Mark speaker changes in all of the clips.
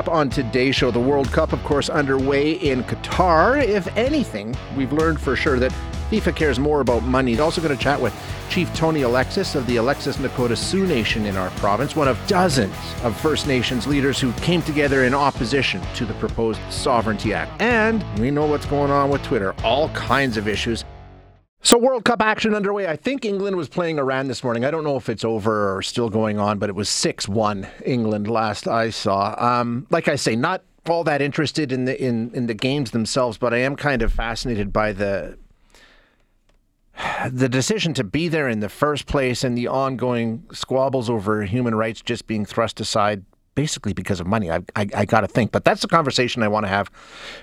Speaker 1: Up on today's show, the World Cup, of course, underway in Qatar. If anything, we've learned for sure that FIFA cares more about money. Also, going to chat with Chief Tony Alexis of the Alexis Nakota Sioux Nation in our province, one of dozens of First Nations leaders who came together in opposition to the proposed Sovereignty Act. And we know what's going on with Twitter, all kinds of issues. So, World Cup action underway. I think England was playing Iran this morning. I don't know if it's over or still going on, but it was 6 1 England last I saw. Um, like I say, not all that interested in the in, in the games themselves, but I am kind of fascinated by the the decision to be there in the first place and the ongoing squabbles over human rights just being thrust aside basically because of money. I, I, I got to think. But that's the conversation I want to have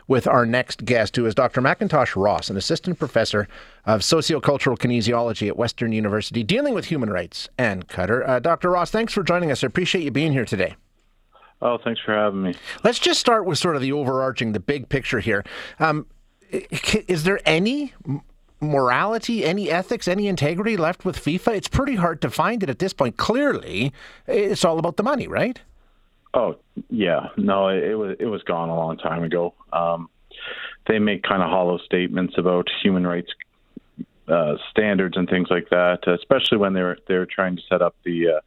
Speaker 1: with our next guest, who is Dr. McIntosh Ross, an assistant professor of sociocultural kinesiology at Western University, dealing with human rights and Qatar. Uh, Dr. Ross, thanks for joining us. I appreciate you being here today.
Speaker 2: Oh, thanks for having me.
Speaker 1: Let's just start with sort of the overarching, the big picture here. Um, is there any morality, any ethics, any integrity left with FIFA? It's pretty hard to find it at this point. Clearly, it's all about the money, right?
Speaker 2: Oh yeah, no, it, it was it was gone a long time ago. Um, they make kind of hollow statements about human rights uh, standards and things like that, especially when they were they were trying to set up the uh,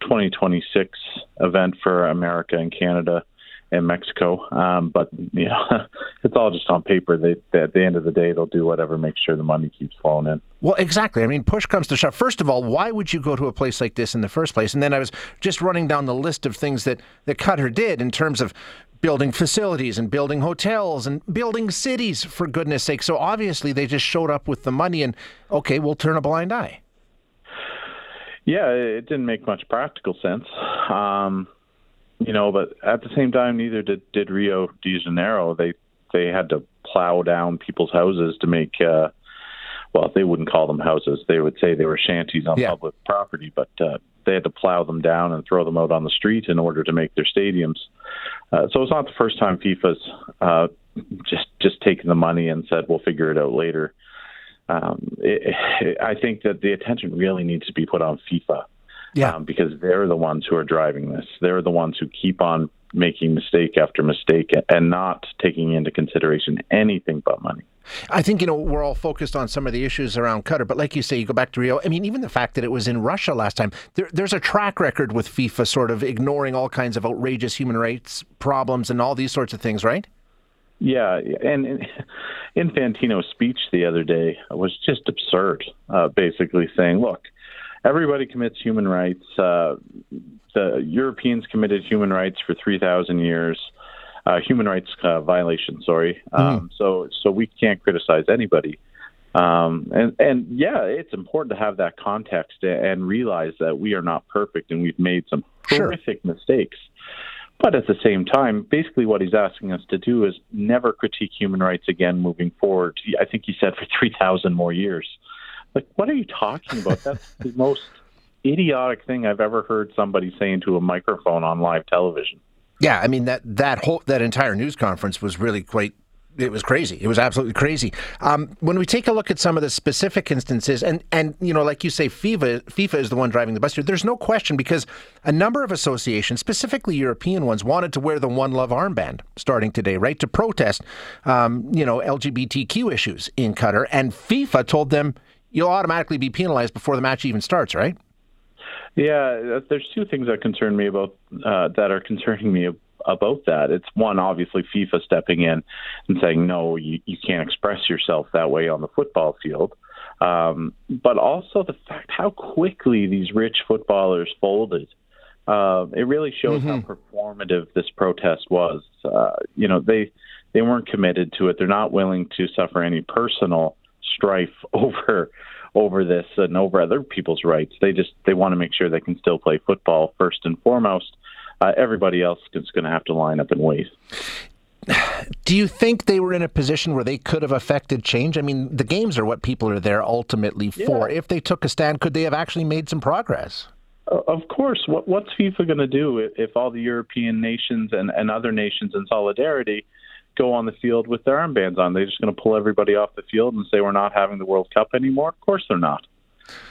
Speaker 2: 2026 event for America and Canada and Mexico. Um, but you know, it's all just on paper. They, they, at the end of the day, they'll do whatever, make sure the money keeps flowing in.
Speaker 1: Well, exactly. I mean, push comes to shove. First of all, why would you go to a place like this in the first place? And then I was just running down the list of things that that Qatar did in terms of building facilities and building hotels and building cities for goodness sake. So obviously they just showed up with the money and okay, we'll turn a blind eye.
Speaker 2: Yeah, it didn't make much practical sense. Um, you know, but at the same time, neither did, did Rio de Janeiro. They they had to plow down people's houses to make. Uh, well, they wouldn't call them houses. They would say they were shanties on yeah. public property, but uh, they had to plow them down and throw them out on the street in order to make their stadiums. Uh, so it's not the first time FIFA's uh, just just taken the money and said we'll figure it out later. Um, it, it, I think that the attention really needs to be put on FIFA
Speaker 1: yeah.
Speaker 2: Um, because they're the ones who are driving this. They're the ones who keep on making mistake after mistake and not taking into consideration anything but money.
Speaker 1: I think, you know, we're all focused on some of the issues around Qatar, but like you say, you go back to Rio. I mean, even the fact that it was in Russia last time, there, there's a track record with FIFA sort of ignoring all kinds of outrageous human rights problems and all these sorts of things, right?
Speaker 2: Yeah, and Infantino's speech the other day was just absurd, uh, basically saying, look, everybody commits human rights. Uh, the Europeans committed human rights for 3,000 years. Uh, human rights uh, violation, sorry. Mm. Um, so, so we can't criticize anybody. Um, and, and yeah, it's important to have that context and realize that we are not perfect and we've made some
Speaker 1: sure.
Speaker 2: horrific mistakes. But at the same time, basically what he's asking us to do is never critique human rights again moving forward. I think he said for 3,000 more years. Like, what are you talking about? That's the most idiotic thing I've ever heard somebody say into a microphone on live television.
Speaker 1: Yeah, I mean that that whole that entire news conference was really quite it was crazy. It was absolutely crazy. Um, when we take a look at some of the specific instances, and and you know, like you say, FIFA FIFA is the one driving the bus here. There's no question because a number of associations, specifically European ones, wanted to wear the One Love armband starting today, right, to protest, um, you know, LGBTQ issues in Qatar, and FIFA told them you'll automatically be penalized before the match even starts, right?
Speaker 2: Yeah, there's two things that concern me about uh, that are concerning me about that. It's one, obviously, FIFA stepping in and saying, no, you, you can't express yourself that way on the football field. Um, but also the fact how quickly these rich footballers folded. Uh, it really shows mm-hmm. how performative this protest was. Uh, you know, they they weren't committed to it. They're not willing to suffer any personal strife over over this and over other people's rights. They just they want to make sure they can still play football first and foremost. Uh, everybody else is going to have to line up and wait.
Speaker 1: Do you think they were in a position where they could have affected change? I mean, the games are what people are there ultimately for. Yeah. If they took a stand, could they have actually made some progress?
Speaker 2: Of course. What, what's FIFA going to do if, if all the European nations and, and other nations in solidarity go on the field with their armbands on? They're just going to pull everybody off the field and say we're not having the World Cup anymore? Of course they're not.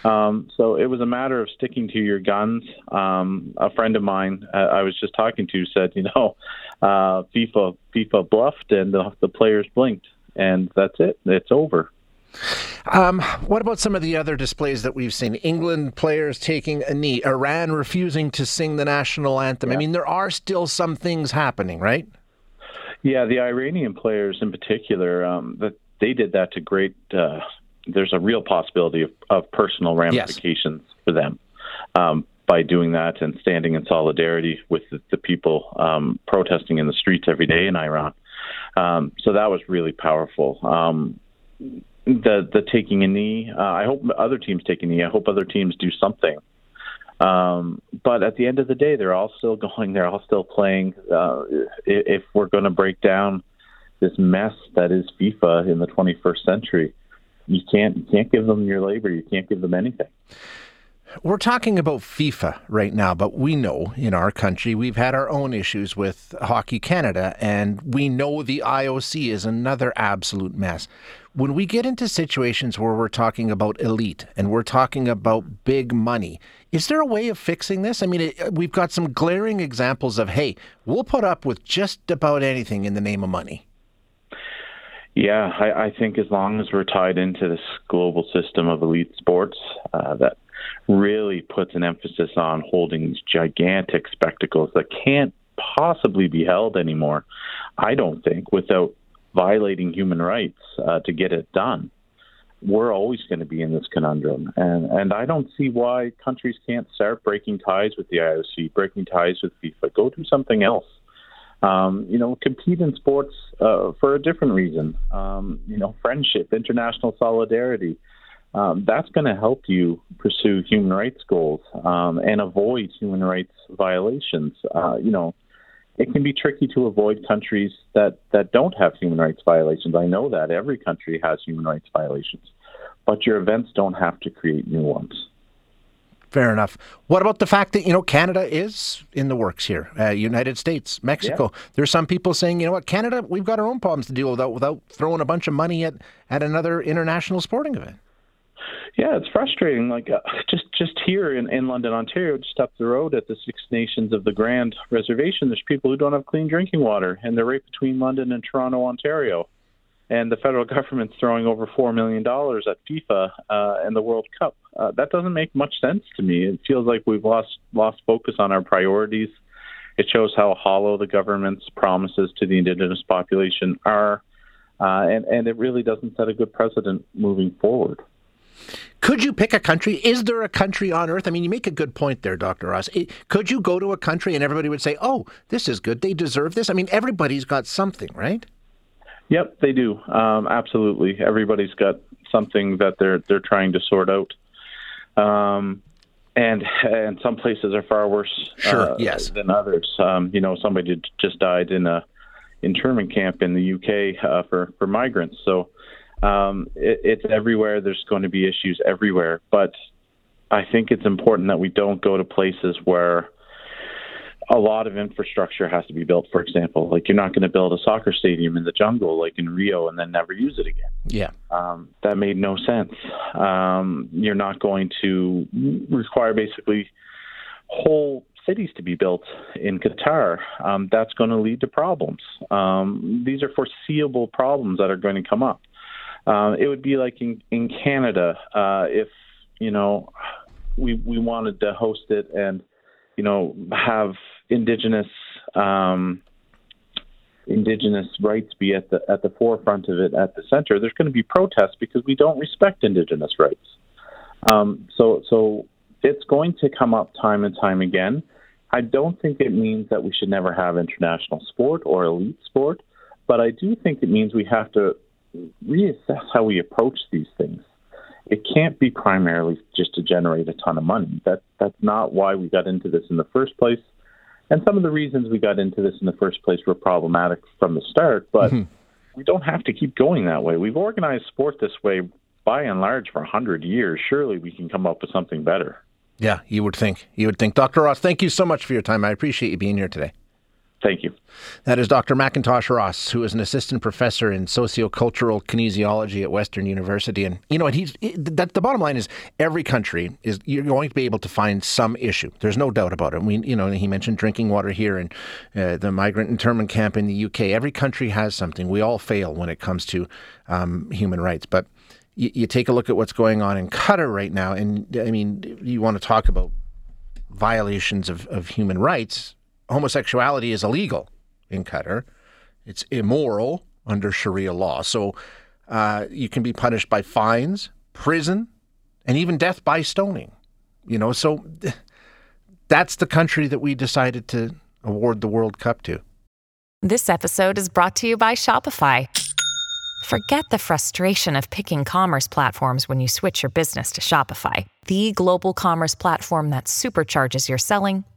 Speaker 2: Um, so it was a matter of sticking to your guns. Um, a friend of mine uh, I was just talking to said, you know, uh, FIFA FIFA bluffed and the, the players blinked, and that's it. It's over.
Speaker 1: Um, what about some of the other displays that we've seen? England players taking a knee, Iran refusing to sing the national anthem. Yeah. I mean, there are still some things happening, right?
Speaker 2: Yeah, the Iranian players in particular, um, that they did that to great. Uh, there's a real possibility of, of personal ramifications yes. for them um, by doing that and standing in solidarity with the, the people um, protesting in the streets every day in Iran. Um, so that was really powerful. Um, the the taking a knee. Uh, I hope other teams take a knee. I hope other teams do something. Um, but at the end of the day, they're all still going. They're all still playing. Uh, if we're going to break down this mess that is FIFA in the 21st century, you can't you can't give them your labor. You can't give them anything.
Speaker 1: We're talking about FIFA right now, but we know in our country we've had our own issues with Hockey Canada, and we know the IOC is another absolute mess. When we get into situations where we're talking about elite and we're talking about big money, is there a way of fixing this? I mean, it, we've got some glaring examples of, hey, we'll put up with just about anything in the name of money.
Speaker 2: Yeah, I, I think as long as we're tied into this global system of elite sports, uh, that really puts an emphasis on holding these gigantic spectacles that can't possibly be held anymore, I don't think, without violating human rights uh, to get it done. We're always going to be in this conundrum, and and I don't see why countries can't start breaking ties with the IOC, breaking ties with FIFA. Go do something else. Um, you know, compete in sports uh, for a different reason. Um, you know, friendship, international solidarity um, that's going to help you pursue human rights goals um, and avoid human rights violations. Uh, you know, it can be tricky to avoid countries that, that don't have human rights violations. I know that every country has human rights violations, but your events don't have to create new ones.
Speaker 1: Fair enough. What about the fact that you know Canada is in the works here? Uh, United States, Mexico. Yeah. There's some people saying, you know what, Canada, we've got our own problems to deal with without, without throwing a bunch of money at at another international sporting event.
Speaker 2: Yeah, it's frustrating. Like uh, just just here in, in London, Ontario, just up the road at the Six Nations of the Grand Reservation, there's people who don't have clean drinking water, and they're right between London and Toronto, Ontario. And the federal government's throwing over four million dollars at FIFA uh, and the World Cup. Uh, that doesn't make much sense to me. It feels like we've lost lost focus on our priorities. It shows how hollow the government's promises to the indigenous population are, uh, and and it really doesn't set a good precedent moving forward.
Speaker 1: Could you pick a country? Is there a country on earth? I mean, you make a good point there, Dr. Ross. Could you go to a country and everybody would say, oh, this is good. They deserve this? I mean, everybody's got something, right?
Speaker 2: Yep, they do. Um, absolutely. Everybody's got something that they're they're trying to sort out. Um, and and some places are far worse
Speaker 1: sure, uh, yes.
Speaker 2: than others. Um, you know, somebody just died in a internment camp in the UK uh, for for migrants. So um, it, it's everywhere. There's going to be issues everywhere, but I think it's important that we don't go to places where a lot of infrastructure has to be built. For example, like you're not going to build a soccer stadium in the jungle like in Rio and then never use it again.
Speaker 1: Yeah,
Speaker 2: um, that made no sense. Um, you're not going to require basically whole cities to be built in Qatar. Um, that's going to lead to problems. Um, these are foreseeable problems that are going to come up. Um, it would be like in in Canada uh, if you know we we wanted to host it and you know have indigenous um, indigenous rights be at the at the forefront of it at the center. There's going to be protests because we don't respect indigenous rights. Um, so so it's going to come up time and time again. I don't think it means that we should never have international sport or elite sport, but I do think it means we have to reassess how we approach these things it can't be primarily just to generate a ton of money. That that's not why we got into this in the first place. And some of the reasons we got into this in the first place were problematic from the start, but mm-hmm. we don't have to keep going that way. We've organized sport this way by and large for 100 years. Surely we can come up with something better.
Speaker 1: Yeah, you would think. You would think. Dr. Ross, thank you so much for your time. I appreciate you being here today.
Speaker 2: Thank you.
Speaker 1: That is Dr. McIntosh Ross, who is an assistant professor in sociocultural kinesiology at Western University. And you know, he's that the bottom line is every country is you're going to be able to find some issue. There's no doubt about it. We, you know, he mentioned drinking water here and uh, the migrant internment camp in the UK. Every country has something. We all fail when it comes to um, human rights, but you, you take a look at what's going on in Qatar right now, and I mean, you want to talk about violations of, of human rights homosexuality is illegal in Qatar. It's immoral under Sharia law. So uh, you can be punished by fines, prison, and even death by stoning. You know, so that's the country that we decided to award the World Cup to.
Speaker 3: This episode is brought to you by Shopify. Forget the frustration of picking commerce platforms when you switch your business to Shopify, the global commerce platform that supercharges your selling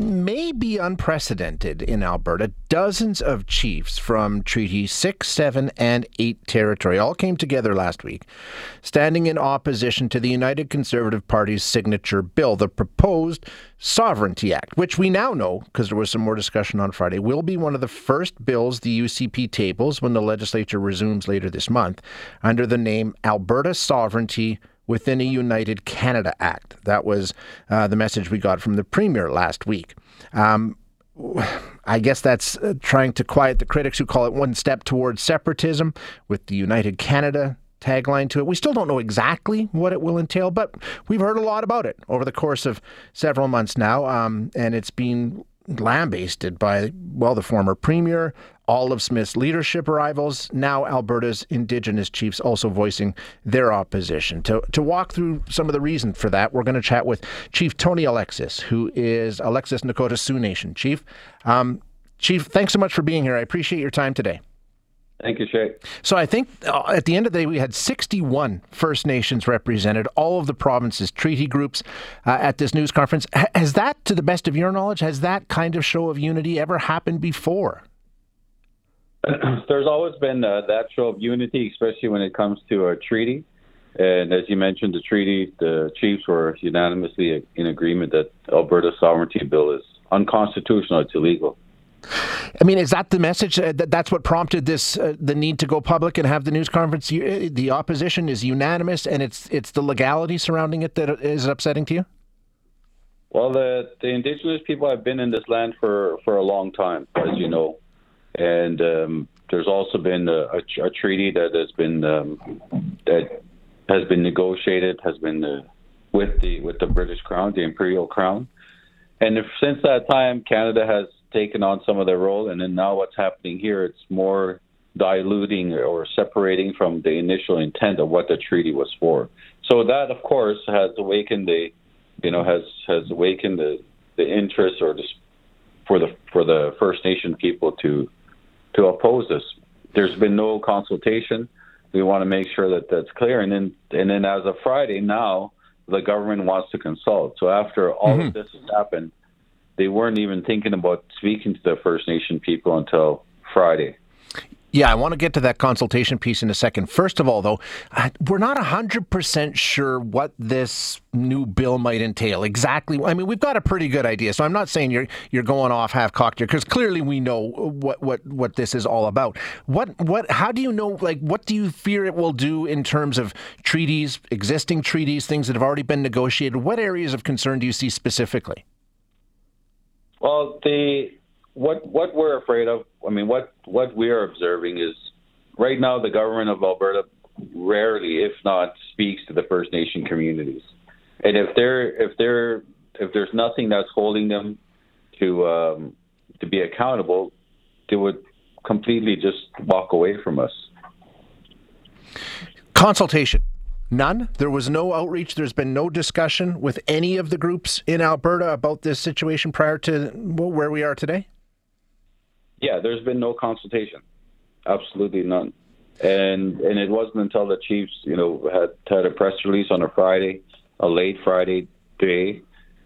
Speaker 1: may be unprecedented in Alberta. Dozens of chiefs from Treaty 6, 7, and 8 territory all came together last week, standing in opposition to the United Conservative Party's signature bill, the proposed Sovereignty Act, which we now know, because there was some more discussion on Friday, will be one of the first bills the UCP tables when the legislature resumes later this month under the name Alberta Sovereignty within a United Canada Act. That was uh, the message we got from the Premier last week. Um, I guess that's uh, trying to quiet the critics who call it one step towards separatism with the United Canada tagline to it. We still don't know exactly what it will entail, but we've heard a lot about it over the course of several months now, um, and it's been lambasted by, well, the former premier, all of Smith's leadership rivals, now Alberta's Indigenous chiefs also voicing their opposition. To, to walk through some of the reason for that, we're going to chat with Chief Tony Alexis, who is Alexis Nakota Sioux Nation Chief. Um, Chief, thanks so much for being here. I appreciate your time today.
Speaker 4: Thank you, Shay.
Speaker 1: So I think uh, at the end of the day, we had 61 First Nations represented, all of the provinces, treaty groups uh, at this news conference. H- has that, to the best of your knowledge, has that kind of show of unity ever happened before?
Speaker 4: There's always been uh, that show of unity, especially when it comes to a treaty. And as you mentioned, the treaty, the chiefs were unanimously in agreement that Alberta's sovereignty bill is unconstitutional. It's illegal.
Speaker 1: I mean, is that the message? Uh, that that's what prompted this, uh, the need to go public and have the news conference. You, uh, the opposition is unanimous, and it's it's the legality surrounding it that is upsetting to you.
Speaker 4: Well, the the indigenous people have been in this land for for a long time, as you know, and um, there's also been a, a, a, treaty that has been um, that has been negotiated, has been uh, with the with the British Crown, the Imperial Crown, and if, since that time, Canada has taken on some of their role, and then now what's happening here, it's more diluting or separating from the initial intent of what the treaty was for. So that, of course, has awakened the, you know, has has awakened the the interest or the, for the for the First Nation people to to oppose this. There's been no consultation. We want to make sure that that's clear, and then and then as of Friday now, the government wants to consult. So after all mm-hmm. of this has happened, they weren't even thinking about speaking to the First Nation people until Friday.
Speaker 1: Yeah, I want to get to that consultation piece in a second. First of all, though, we're not 100% sure what this new bill might entail exactly. I mean, we've got a pretty good idea. So I'm not saying you're you're going off half cocked here because clearly we know what, what what this is all about. What what how do you know like what do you fear it will do in terms of treaties, existing treaties, things that have already been negotiated? What areas of concern do you see specifically?
Speaker 4: Well, the what what we're afraid of, I mean, what what we are observing is right now the government of Alberta rarely, if not, speaks to the First Nation communities, and if they're if they're if there's nothing that's holding them to um, to be accountable, they would completely just walk away from us.
Speaker 1: Consultation. None. There was no outreach. There's been no discussion with any of the groups in Alberta about this situation prior to where we are today.
Speaker 4: Yeah, there's been no consultation. Absolutely none. And and it wasn't until the Chiefs, you know, had had a press release on a Friday, a late Friday day,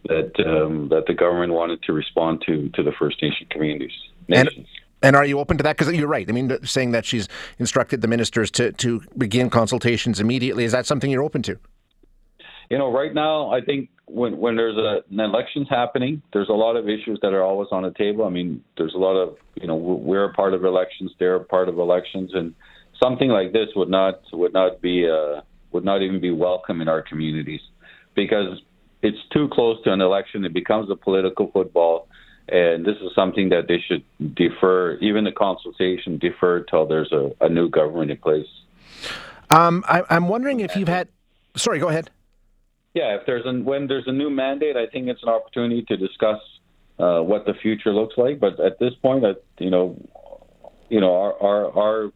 Speaker 4: that um, that the government wanted to respond to to the First Nation communities. Nations.
Speaker 1: And, and are you open to that? Because you're right. I mean, saying that she's instructed the ministers to, to begin consultations immediately, is that something you're open to?
Speaker 4: You know, right now, I think when when there's a, an elections happening, there's a lot of issues that are always on the table. I mean, there's a lot of you know we're a part of elections, they're a part of elections, and something like this would not would not be uh, would not even be welcome in our communities because it's too close to an election. It becomes a political football and this is something that they should defer, even the consultation, defer till there's a, a new government in place.
Speaker 1: Um, I, am wondering if you've had. Sorry, go ahead.
Speaker 4: Yeah, if there's a, when there's a new mandate, I think it's an opportunity to discuss uh, what the future looks like. But at this point, I, you know, you know, our our, our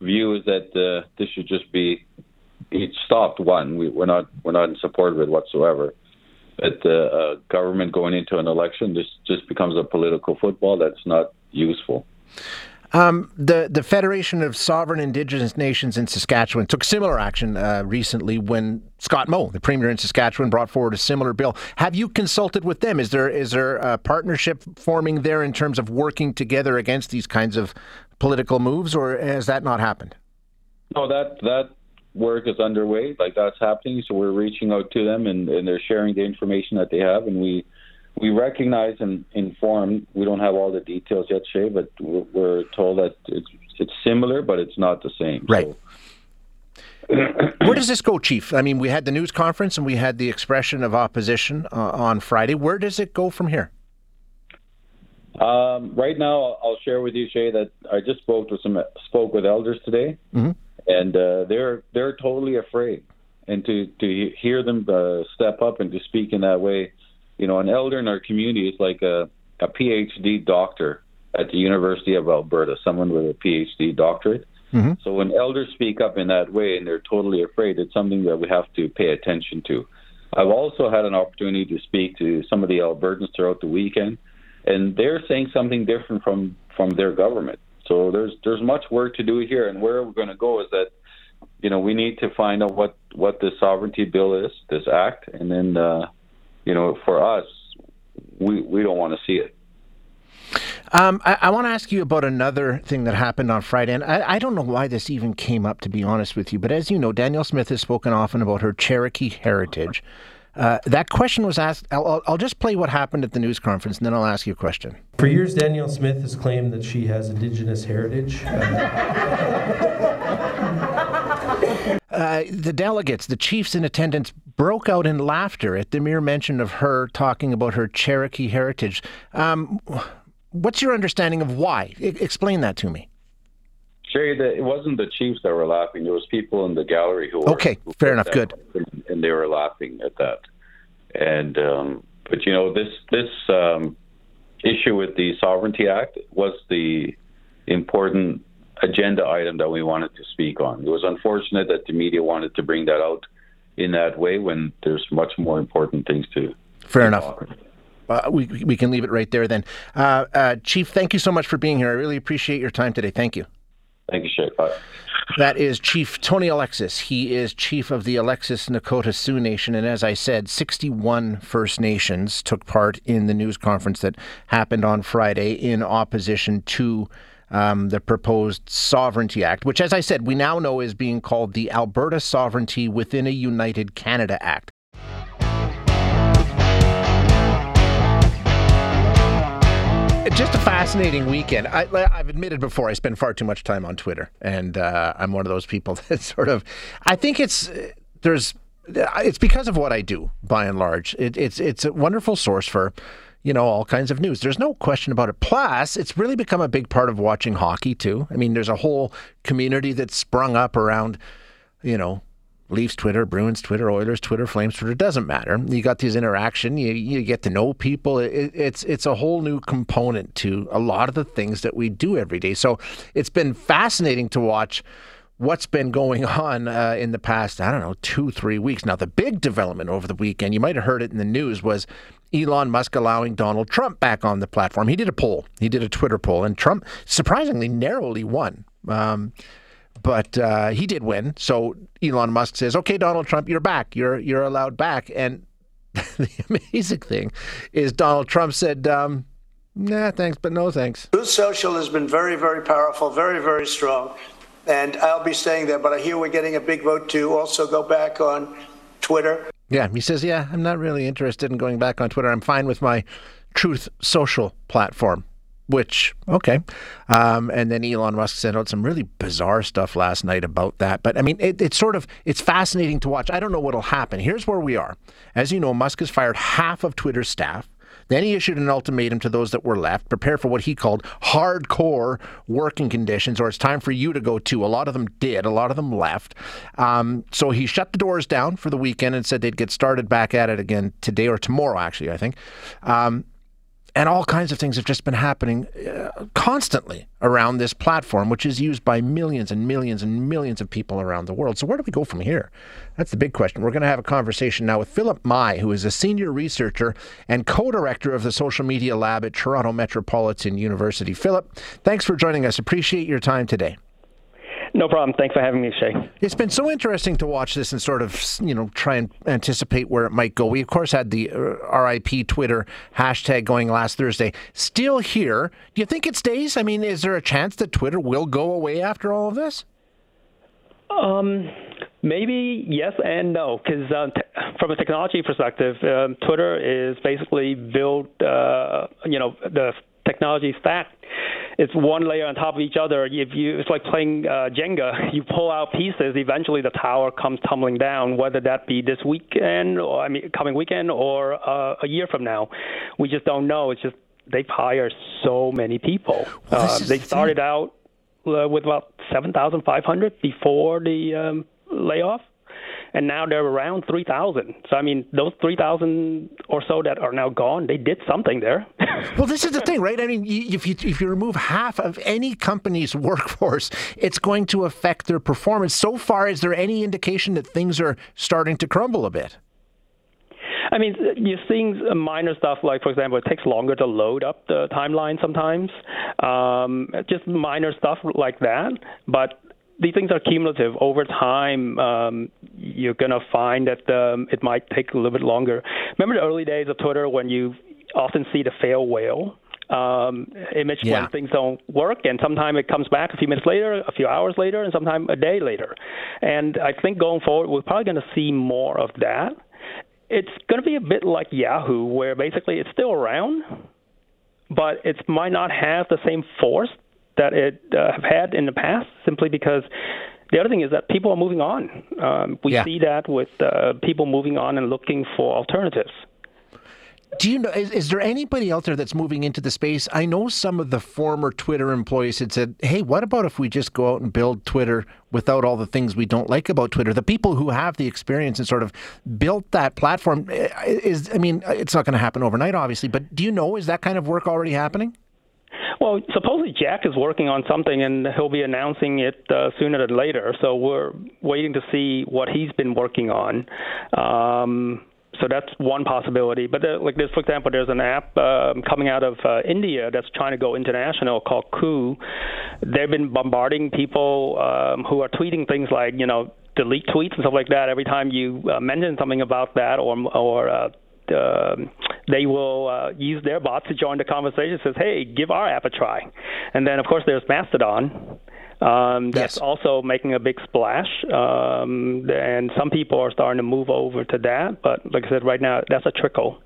Speaker 4: view is that uh, this should just be it stopped. One, we, we're not we're not in support of it whatsoever that the uh, government going into an election this just becomes a political football that's not useful.
Speaker 1: Um, the the Federation of Sovereign Indigenous Nations in Saskatchewan took similar action uh, recently when Scott Moe, the premier in Saskatchewan, brought forward a similar bill. Have you consulted with them? Is there is there a partnership forming there in terms of working together against these kinds of political moves, or has that not happened?
Speaker 4: No, that that work is underway. Like that's happening. So we're reaching out to them and, and they're sharing the information that they have. And we we recognize and inform. We don't have all the details yet, Shay, but we're, told that it's it's similar, but it's not the same.
Speaker 1: Right. So, Where does this go, Chief? I mean, we had the news conference and we had the expression of opposition uh, on Friday. Where does it go from here?
Speaker 4: Um, right now, I'll share with you, Shay, that I just spoke with some spoke with elders today, mm-hmm and uh, they're they're totally afraid. And to to hear them uh, step up and to speak in that way, you know, an elder in our community is like a a PhD doctor at the University of Alberta, someone with a PhD doctorate. Mm-hmm. So when elders speak up in that way and they're totally afraid, it's something that we have to pay attention to. I've also had an opportunity to speak to some of the Albertans throughout the weekend, and they're saying something different from from their government. So there's there's much work to do here, and where we're going to go is that you know we need to find out what what this sovereignty bill is, this act, and then uh, you know for us, we we don't want to see it.
Speaker 1: Um, I, I want to ask you about another thing that happened on Friday, and I, I, don't know why this even came up, to be honest with you. But as you know, Danielle Smith has spoken often about her Cherokee heritage. Uh, that question was asked. I'll, I'll, just play what happened at the news conference, and then I'll ask you a question.
Speaker 5: For years, Danielle Smith has claimed that she has Indigenous heritage.
Speaker 1: Uh, the delegates, the chiefs in attendance, broke out in laughter at the mere mention of her talking about her Cherokee heritage. Um, what's your understanding of why? I- explain that to me.
Speaker 4: Jerry, the, it wasn't the Chiefs that were laughing. There was people in the gallery who were
Speaker 1: okay. Who fair enough. Good.
Speaker 4: And, and, they were laughing at that. And um, but you know this this um, issue with the Sovereignty Act was the important agenda item that we wanted to speak on. It was unfortunate that the media wanted to bring that out in that way when there's much more important things to.
Speaker 1: Fair enough. Uh, we we can leave it right there then. Uh, uh, Chief, thank you so much for being here. I really appreciate your time today. Thank you.
Speaker 4: Thank you, Shay. Bye.
Speaker 1: That is Chief Tony Alexis. He is chief of the Alexis Nakota Sioux Nation. And as I said, 61 First Nations took part in the news conference that happened on Friday in opposition to um, the proposed Sovereignty Act, which, as I said, we now know is being called the Alberta Sovereignty Within a United Canada Act. just a fascinating weekend. I, have admitted before I spend far too much time on Twitter, and uh, I'm one of those people that sort of. I think it's there's it's because of what I do by and large. It, it's it's a wonderful source for you know all kinds of news. There's no question about it. Plus, it's really become a big part of watching hockey too. I mean, there's a whole community that's sprung up around you know Leafs Twitter, Bruins Twitter, Oilers Twitter, Flames Twitter, doesn't matter. You got these interaction, you, you get to know people. It, it's it's a whole new component to a lot of the things that we do every day. So it's been fascinating to watch what's been going on uh, in the past, I don't know, two, three weeks. Now, the big development over the weekend, you might have heard it in the news, was Elon Musk allowing Donald Trump back on the platform. He did a poll, he did a Twitter poll, and Trump surprisingly narrowly won. Um, but uh, he did win. So Elon Musk says, "Okay, Donald Trump, you're back. You're you're allowed back." And the amazing thing is, Donald Trump said, um, "Nah, thanks, but no thanks."
Speaker 6: Truth Social has been very, very powerful, very, very strong and I'll be staying there. But I hear we're getting a big vote to also go back on Twitter.
Speaker 1: Yeah, he says, yeah, I'm not really interested in going back on Twitter. I'm fine with my Truth Social platform. Which okay, um, and then Elon Musk sent out some really bizarre stuff last night about that. But I mean, it, it's sort of it's fascinating to watch. I don't know what'll happen. Here's where we are. As you know, Musk has fired half of Twitter's staff. Then he issued an ultimatum to those that were left prepare for what he called hardcore working conditions, or it's time for you to go too. A lot of them did, a lot of them left. Um, so he shut the doors down for the weekend and said they'd get started back at it again today or tomorrow, actually, I think. Um, and all kinds of things have just been happening uh, constantly around this platform, which is used by millions and millions and millions of people around the world. So, where do we go from here? That's the big question. We're going to have a conversation now with Philip Mai, who is a senior researcher and co director of the social media lab at Toronto Metropolitan University. Philip, thanks for joining us. Appreciate your time today.
Speaker 7: No problem. Thanks for having me, Shay.
Speaker 1: It's been so interesting to watch this and sort of, you know, try and anticipate where it might go. We, of course, had the uh, RIP Twitter hashtag going last Thursday. Still here. Do you think it stays? I mean, is there a chance that Twitter will go away after all of this?
Speaker 7: Um, maybe yes and no, because uh, t- from a technology perspective, um, Twitter is basically built, uh, you know, the technology stack it's one layer on top of each other. If you, it's like playing uh, Jenga. You pull out pieces, eventually the tower comes tumbling down. Whether that be this weekend, or I mean, coming weekend, or uh, a year from now, we just don't know. It's just they've hired so many people.
Speaker 1: Well, uh,
Speaker 7: they started out uh, with about seven thousand five hundred before the um, layoff and now they're around 3,000. So I mean, those 3,000 or so that are now gone, they did something there.
Speaker 1: well, this is the thing, right? I mean, if you if you remove half of any company's workforce, it's going to affect their performance. So far, is there any indication that things are starting to crumble a bit?
Speaker 7: I mean, you're seeing minor stuff like, for example, it takes longer to load up the timeline sometimes. Um, just minor stuff like that. But these things are cumulative. Over time, um, you're going to find that um, it might take a little bit longer. Remember the early days of Twitter when you often see the fail whale? um, image yeah. when things don't work, and sometimes it comes back a few minutes later, a few hours later, and sometimes a day later. And I think going forward, we're probably going to see more of that. It's going to be a bit like Yahoo, where basically it's still around, but it might not have the same force that it uh, have had in the past, simply because the other thing is that people are moving on. Um, we yeah. see that with uh, people moving on and looking for alternatives.
Speaker 1: Do you know? Is, is, there anybody out there that's moving into the space? I know some of the former Twitter employees had said, "Hey, what about if we just go out and build Twitter without all the things we don't like about Twitter?" The people who have the experience and sort of built that platform eh, is, I mean, it's not going to happen overnight, obviously. But do you know is that kind of work already happening?
Speaker 7: Well, supposedly Jack is working on something, and he'll be announcing it uh, sooner than later. So we're waiting to see what he's been working on. Um, so that's one possibility. But uh, like this, for example, there's an app um, coming out of uh, India that's trying to go international called Koo. They've been bombarding people um, who are tweeting things like, you know, delete tweets and stuff like that every time you uh, mention something about that or or uh, uh, they will uh, use their bot to join the conversation. Says, "Hey, give our app a try." And then, of course, there's Mastodon. Um, that's yes. also making a big splash, um, and some people are starting to move over to that. But like I said, right now that's a trickle.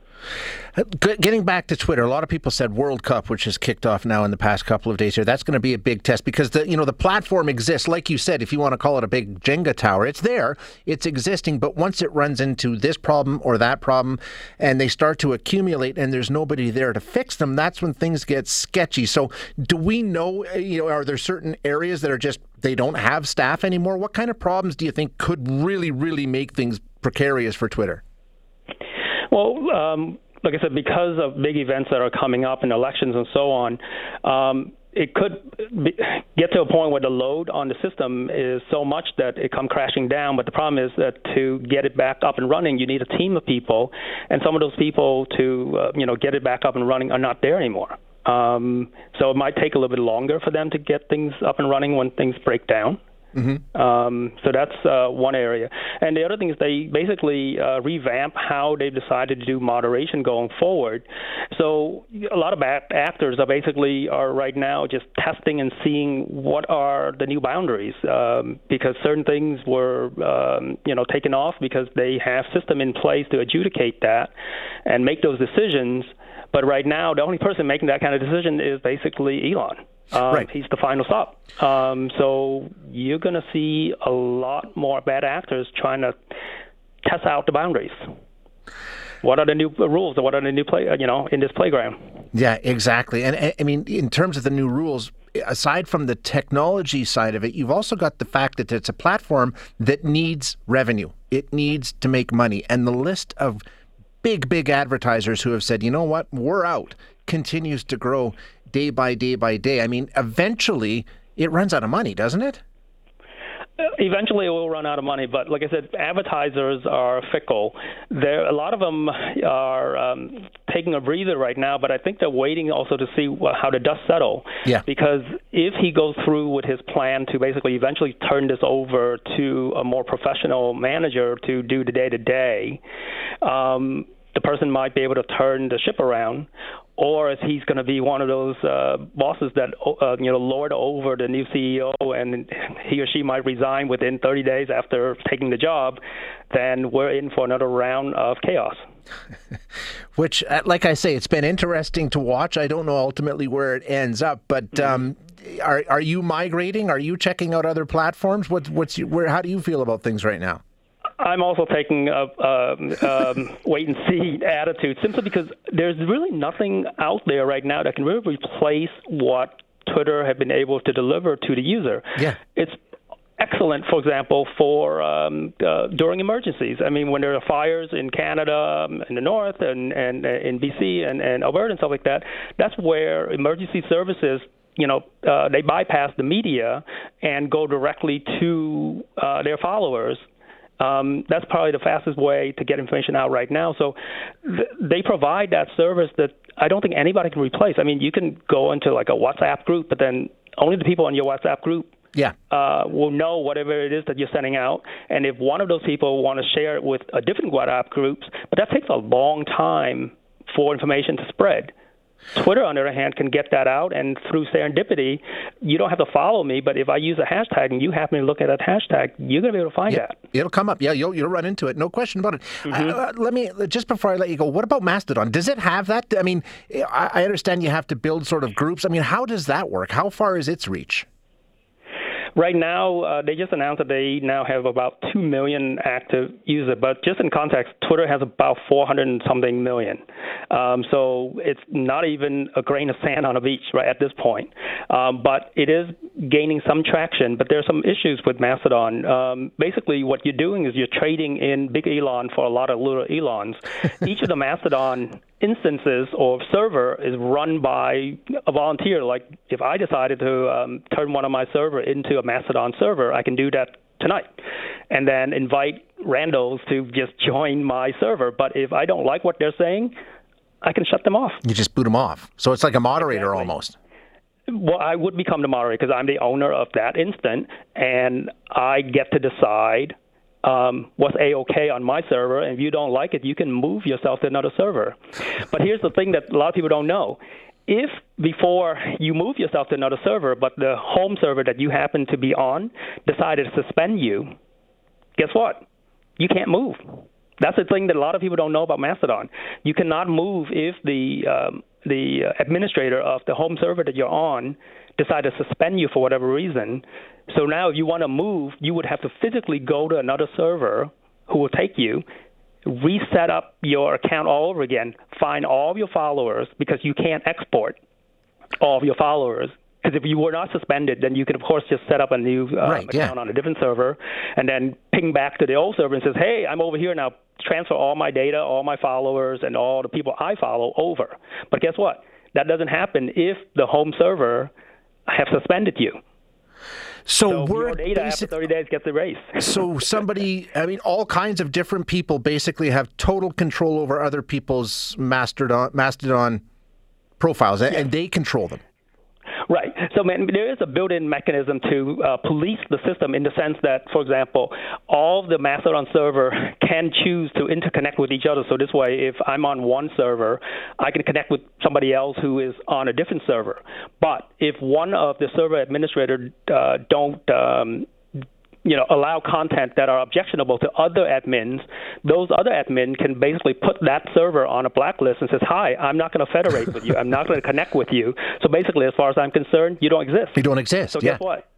Speaker 1: Getting back to Twitter, a lot of people said World Cup, which has kicked off now in the past couple of days here, that's going to be a big test because the you know the platform exists. Like you said, if you want to call it a big Jenga tower, it's there, it's existing. But once it runs into this problem or that problem, and they start to accumulate, and there's nobody there to fix them, that's when things get sketchy. So, do we know? Eh, you know, are there certain areas that are just they don't have staff anymore? What kind of problems do you think could really, really make things precarious for Twitter?
Speaker 7: Well, um, like I said, because of big events that are coming up and elections and so on, um, it could be, get to a point where the load on the system is so much that it come crashing down. But the problem is that to get it back up and running, you need a team of people, and some of those people to uh, you know get it back up and running are not there anymore. Um, so it might take a little bit longer for them to get things up and running when things break down. Mm-hmm. Um, so that's uh, one area. And the other thing is they basically uh, revamp how they've decided to do moderation going forward. So a lot of actors are basically are right now just testing and seeing what are the new boundaries um, because certain things were um, you know taken off because they have system in place to adjudicate that and make those decisions. But right now, the only person making that kind of decision is basically Elon. Um, right. He's the final stop. Um, so you're going to see a lot more bad actors trying to test out the boundaries. What are the new rules? What are the new play? You know, in this playground.
Speaker 1: Yeah, exactly. And I mean, in terms of the new rules, aside from the technology side of it, you've also got the fact that it's a platform that needs revenue. It needs to make money, and the list of big, big advertisers who have said, you know what, we're out, continues to grow day by day by day. I mean, eventually it runs out of money, doesn't it?
Speaker 7: Eventually, it will run out of money, but like I said, advertisers are fickle. There, a lot of them are um, taking a breather right now, but I think they're waiting also to see how the dust settle.
Speaker 1: Yeah.
Speaker 7: Because if he goes through with his plan to basically eventually turn this over to a more professional manager to do the day to day, the person might be able to turn the ship around, or if he's going to be one of those uh, bosses that uh, you know lord over the new CEO and he or she might resign within 30 days after taking the job, then we're in for another round of chaos.
Speaker 1: Which, uh, like I say, it's been interesting to watch. I don't know ultimately where it ends up, but. Mm-hmm. Um, are are you migrating? Are you checking out other platforms? What, what's your, where? How do you feel about things right now?
Speaker 7: I'm also taking a, a um, wait and see attitude simply because there's really nothing out there right now that can really replace what Twitter have been able to deliver to the user.
Speaker 1: Yeah.
Speaker 7: It's excellent, for example, for um, uh, during emergencies. I mean, when there are fires in Canada, um, in the north, and, and uh, in BC and, and Alberta and stuff like that, that's where emergency services you know, uh, they bypass the media and go directly to uh, their followers um, that's probably the fastest way to get information out right now. So th- they provide that service that I don't think anybody can replace. I mean, you can go into like a WhatsApp group, but then only the people in your WhatsApp group
Speaker 1: yeah.
Speaker 7: Uh, will know whatever it is that you're sending out. And if one of those people want to share it with a different WhatsApp groups, but that takes a long time for information to spread. Twitter, on the other hand, can get that out, and through serendipity, you don't have to follow me. But if I use a hashtag and you happen to look at that hashtag, you're going to be able to find
Speaker 1: yeah,
Speaker 7: that.
Speaker 1: It'll come up. Yeah, you'll you'll run into it. No question about it. Mm-hmm. Uh, let me just before I let you go. What about Mastodon? Does it have that? I mean, I, I understand you have to build sort of groups. I mean, how does that work? How far is its reach?
Speaker 7: Right now, uh, they just announced that they now have about 2 million active users. But just in context, Twitter has about 400 and something million. Um, so it's not even a grain of sand on a beach right at this point. Um, but it is gaining some traction. But there are some issues with Mastodon. Um, basically, what you're doing is you're trading in big Elon for a lot of little Elons. Each of the Mastodon instances or server is run by a volunteer. Like if I decided to um, turn one of my server into a Mastodon server, I can do that tonight, and then invite randos to just join my server. But if I don't like what they're saying, I can shut them off.
Speaker 1: You just boot them off. So it's like a moderator exactly. almost.
Speaker 7: Well, I would become the moderator because I'm the owner of that instant, and I get to decide um, what's a-okay on my server, and if you don't like it, you can move yourself to another server. But here's the thing that a lot of people don't know. If before you move yourself to another server, but the home server that you happen to be on decided to suspend you, guess what? You can't move. That's the thing that a lot of people don't know about Mastodon. You cannot move if the um, the administrator of the home server that you're on decide to suspend you for whatever reason. So now, if you want to move, you would have to physically go to another server who will take you, reset up your account all over again, find all of your followers because you can't export all of your followers. Because if you were not suspended, then you can of course just set up a new um,
Speaker 1: Right,
Speaker 7: account
Speaker 1: yeah.
Speaker 7: on a different server, and then ping back to the old server and says, "Hey, I'm over here now. Transfer all my data, all my followers, and all the people I follow over." But guess what? That doesn't happen if the home server have suspended you.
Speaker 1: So,
Speaker 7: So
Speaker 1: we're
Speaker 7: your data after 30 days gets erased.
Speaker 1: so somebody, I mean, all kinds of different people basically have total control over other people's Mastodon Mastodon profiles, and- and they control them.
Speaker 7: Right. So, man, there is a built-in mechanism to uh, police the system in the sense that, for example, all the Mastodon server can choose to interconnect with each other. So this way, if I'm on one server, I can connect with somebody else who is on a different server. But if one of the server administrators uh, don't um, you know, allow content that are objectionable to other admins, those other admins can basically put that server on a blacklist and says, "Hi, I'm not going to federate with you. I'm not going to connect with you." So basically, as far as I'm concerned, you don't exist.
Speaker 1: You don't exist.
Speaker 7: So
Speaker 1: yeah.
Speaker 7: guess what?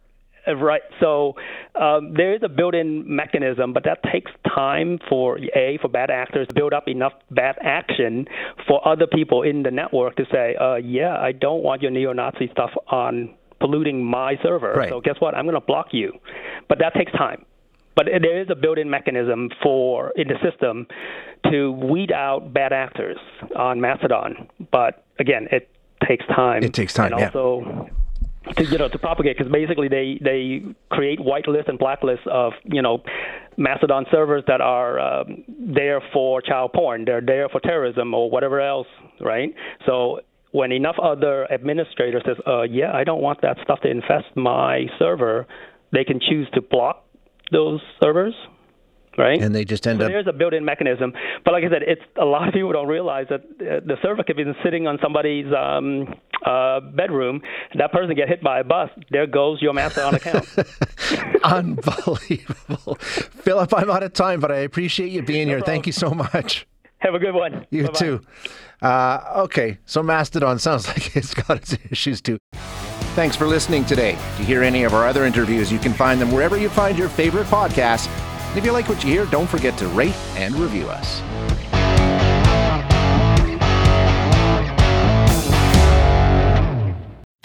Speaker 7: Uh, Right. So um, there is a built-in mechanism, but that takes time for a for bad actors to build up enough bad action for other people in the network to say, uh, "Yeah, I don't want your neo-Nazi stuff on polluting my server.
Speaker 1: Right.
Speaker 7: So guess what? I'm going to block you." But that takes time. But there is a built-in mechanism for in the system to weed out bad actors on Mastodon. But again, it takes time.
Speaker 1: It takes time,
Speaker 7: And
Speaker 1: yeah.
Speaker 7: also to you know to propagate because basically they they create whitelists and blacklists of you know Mastodon servers that are um, there for child porn, they're there for terrorism or whatever else, right? So when enough other administrators says, uh, yeah, I don't want that stuff to infest my server, they can choose to block those servers, right?
Speaker 1: And they just end
Speaker 7: so
Speaker 1: up
Speaker 7: there's a built-in mechanism, but like I said, it's a lot of people don't realize that uh, the server could be sitting on somebody's um, uh, bedroom. That person get hit by a bus. There goes your Mastodon account.
Speaker 1: unbelievable. Philip, I'm out of time, but I appreciate you being here. Thank you so much.
Speaker 7: Have a good one.
Speaker 1: You
Speaker 7: Bye-bye.
Speaker 1: too. Uh, okay, so Mastodon sounds like it's got its issues too. Thanks for listening today. To hear any of our other interviews, you can find them wherever you find your favorite podcasts. And if you like what you hear, don't forget to rate and review us.